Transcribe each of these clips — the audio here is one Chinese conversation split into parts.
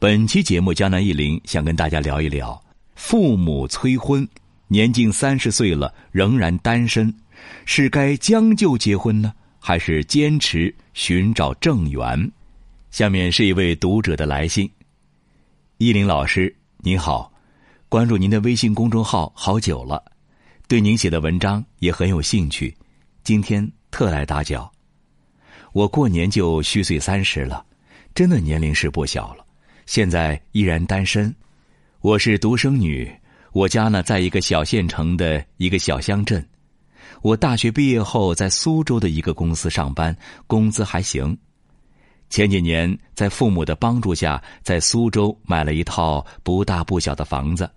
本期节目，江南一林想跟大家聊一聊：父母催婚，年近三十岁了仍然单身，是该将就结婚呢，还是坚持寻找正缘？下面是一位读者的来信。依林老师，您好，关注您的微信公众号好久了，对您写的文章也很有兴趣，今天特来打搅。我过年就虚岁三十了，真的年龄是不小了，现在依然单身。我是独生女，我家呢在一个小县城的一个小乡镇。我大学毕业后在苏州的一个公司上班，工资还行。前几年，在父母的帮助下，在苏州买了一套不大不小的房子，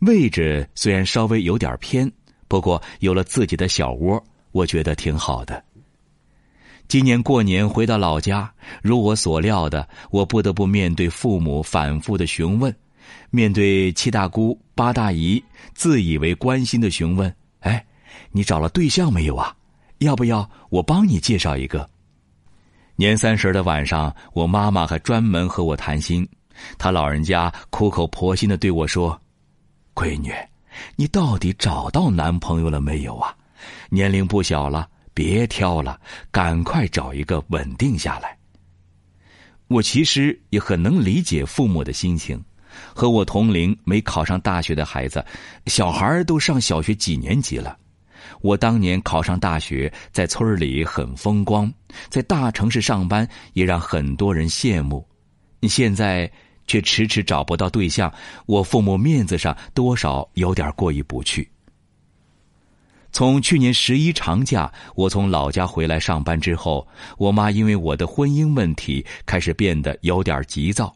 位置虽然稍微有点偏，不过有了自己的小窝，我觉得挺好的。今年过年回到老家，如我所料的，我不得不面对父母反复的询问，面对七大姑八大姨自以为关心的询问：“哎，你找了对象没有啊？要不要我帮你介绍一个？”年三十的晚上，我妈妈还专门和我谈心。她老人家苦口婆心的对我说：“闺女，你到底找到男朋友了没有啊？年龄不小了，别挑了，赶快找一个稳定下来。”我其实也很能理解父母的心情。和我同龄没考上大学的孩子，小孩都上小学几年级了。我当年考上大学，在村里很风光，在大城市上班也让很多人羡慕。你现在却迟迟找不到对象，我父母面子上多少有点过意不去。从去年十一长假，我从老家回来上班之后，我妈因为我的婚姻问题开始变得有点急躁，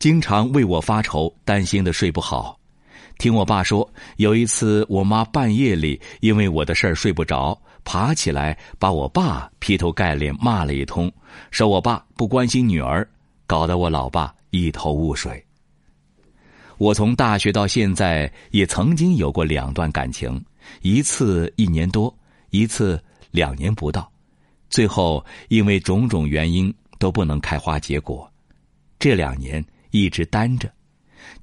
经常为我发愁，担心的睡不好。听我爸说，有一次我妈半夜里因为我的事儿睡不着，爬起来把我爸劈头盖脸骂了一通，说我爸不关心女儿，搞得我老爸一头雾水。我从大学到现在也曾经有过两段感情，一次一年多，一次两年不到，最后因为种种原因都不能开花结果，这两年一直单着。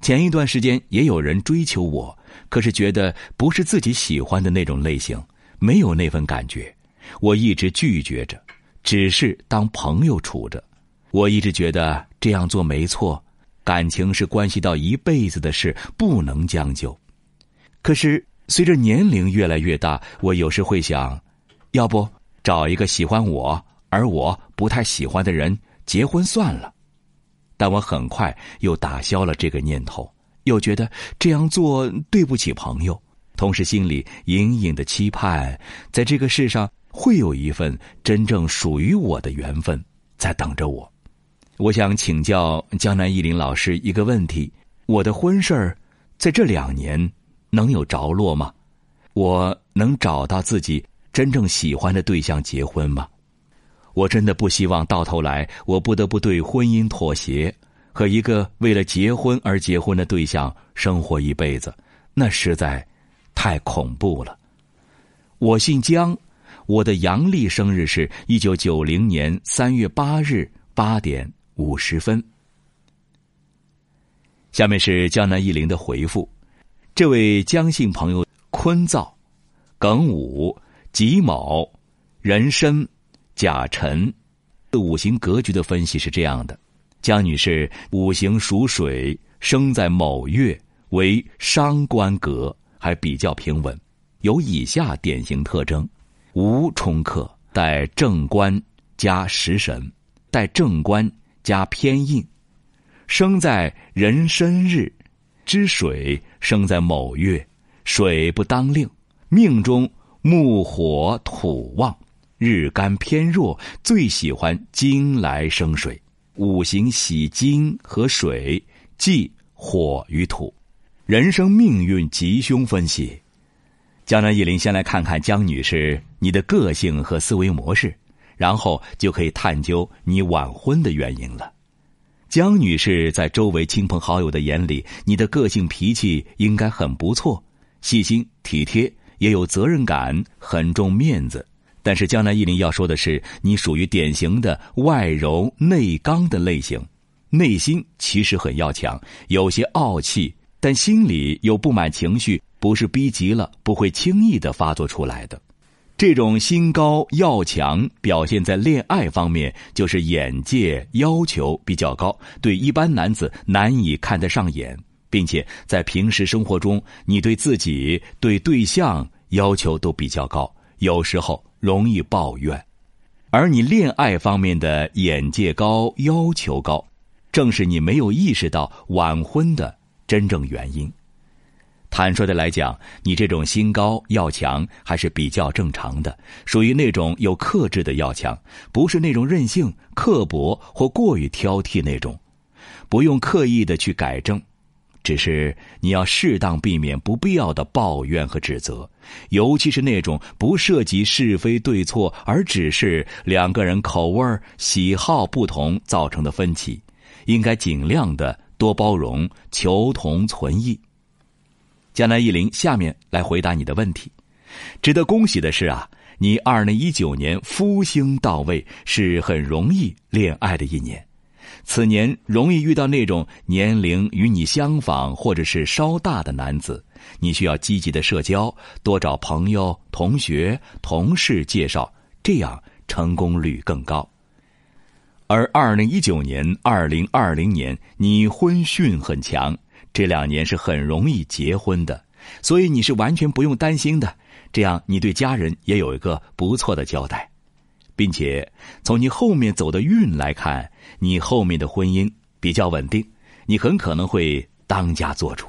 前一段时间也有人追求我，可是觉得不是自己喜欢的那种类型，没有那份感觉，我一直拒绝着，只是当朋友处着。我一直觉得这样做没错，感情是关系到一辈子的事，不能将就。可是随着年龄越来越大，我有时会想，要不找一个喜欢我而我不太喜欢的人结婚算了。但我很快又打消了这个念头，又觉得这样做对不起朋友，同时心里隐隐的期盼，在这个世上会有一份真正属于我的缘分在等着我。我想请教江南一林老师一个问题：我的婚事儿在这两年能有着落吗？我能找到自己真正喜欢的对象结婚吗？我真的不希望到头来，我不得不对婚姻妥协，和一个为了结婚而结婚的对象生活一辈子，那实在太恐怖了。我姓江，我的阳历生日是一九九零年三月八日八点五十分。下面是江南一林的回复：这位江姓朋友，坤造、庚午、己卯、壬申。甲辰，五行格局的分析是这样的：江女士五行属水，生在卯月，为伤官格，还比较平稳，有以下典型特征：无冲克，带正官加食神，带正官加偏印，生在壬申日，之水生在卯月，水不当令，命中木火土旺。日干偏弱，最喜欢金来生水，五行喜金和水，忌火与土。人生命运吉凶分析，江南一林先来看看江女士你的个性和思维模式，然后就可以探究你晚婚的原因了。江女士在周围亲朋好友的眼里，你的个性脾气应该很不错，细心体贴，也有责任感，很重面子。但是江南一林要说的是，你属于典型的外柔内刚的类型，内心其实很要强，有些傲气，但心里有不满情绪，不是逼急了不会轻易的发作出来的。这种心高要强表现在恋爱方面，就是眼界要求比较高，对一般男子难以看得上眼，并且在平时生活中，你对自己对对象要求都比较高，有时候容易抱怨，而你恋爱方面的眼界高要求高。正是你没有意识到晚婚的真正原因。坦率的来讲，你这种心高要强还是比较正常的，属于那种有克制的要强，不是那种任性、刻薄或过于挑剔那种。不用刻意的去改正，只是你要适当避免不必要的抱怨和指责，尤其是那种不涉及是非对错，而只是两个人口味喜好不同造成的分歧。应该尽量的多包容，求同存异。江南一林，下面来回答你的问题。值得恭喜的是啊，你二零一九年夫星到位，是很容易恋爱的一年。此年容易遇到那种年龄与你相仿或者是稍大的男子，你需要积极的社交，多找朋友、同学、同事介绍，这样成功率更高。而二零一九年、二零二零年，你婚讯很强，这两年是很容易结婚的，所以你是完全不用担心的。这样，你对家人也有一个不错的交代，并且从你后面走的运来看，你后面的婚姻比较稳定，你很可能会当家做主。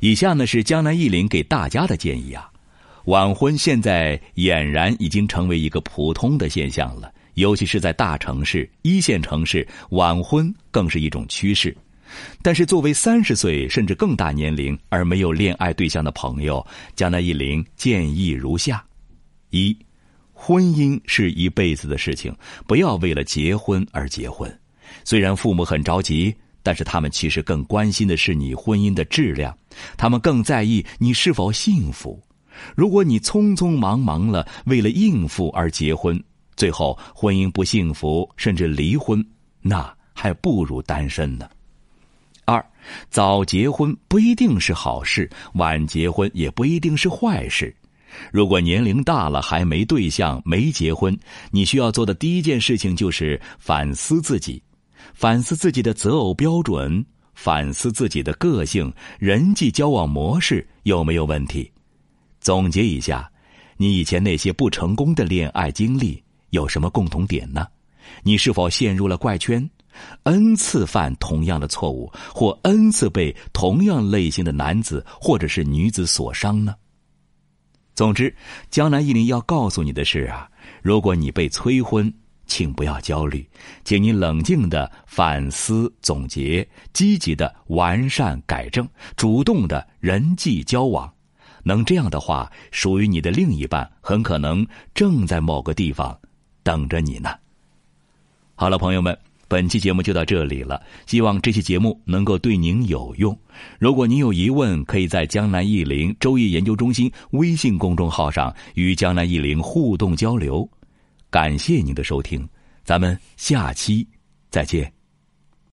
以下呢是江南忆林给大家的建议啊，晚婚现在俨然已经成为一个普通的现象了。尤其是在大城市、一线城市，晚婚更是一种趋势。但是，作为三十岁甚至更大年龄而没有恋爱对象的朋友，江南一林建议如下：一，婚姻是一辈子的事情，不要为了结婚而结婚。虽然父母很着急，但是他们其实更关心的是你婚姻的质量，他们更在意你是否幸福。如果你匆匆忙忙了，为了应付而结婚，最后婚姻不幸福，甚至离婚，那还不如单身呢。早结婚不一定是好事，晚结婚也不一定是坏事。如果年龄大了还没对象、没结婚，你需要做的第一件事情就是反思自己，反思自己的择偶标准，反思自己的个性、人际交往模式有没有问题。总结一下，你以前那些不成功的恋爱经历。有什么共同点呢？你是否陷入了怪圈，n 次犯同样的错误，或 n 次被同样类型的男子或者是女子所伤呢？总之，江南一林要告诉你的是啊，如果你被催婚，请不要焦虑，请你冷静的反思总结，积极的完善改正，主动的人际交往，能这样的话，属于你的另一半很可能正在某个地方。等着你呢。好了，朋友们，本期节目就到这里了。希望这期节目能够对您有用。如果您有疑问，可以在江南易林周易研究中心微信公众号上与江南易林互动交流。感谢您的收听，咱们下期再见。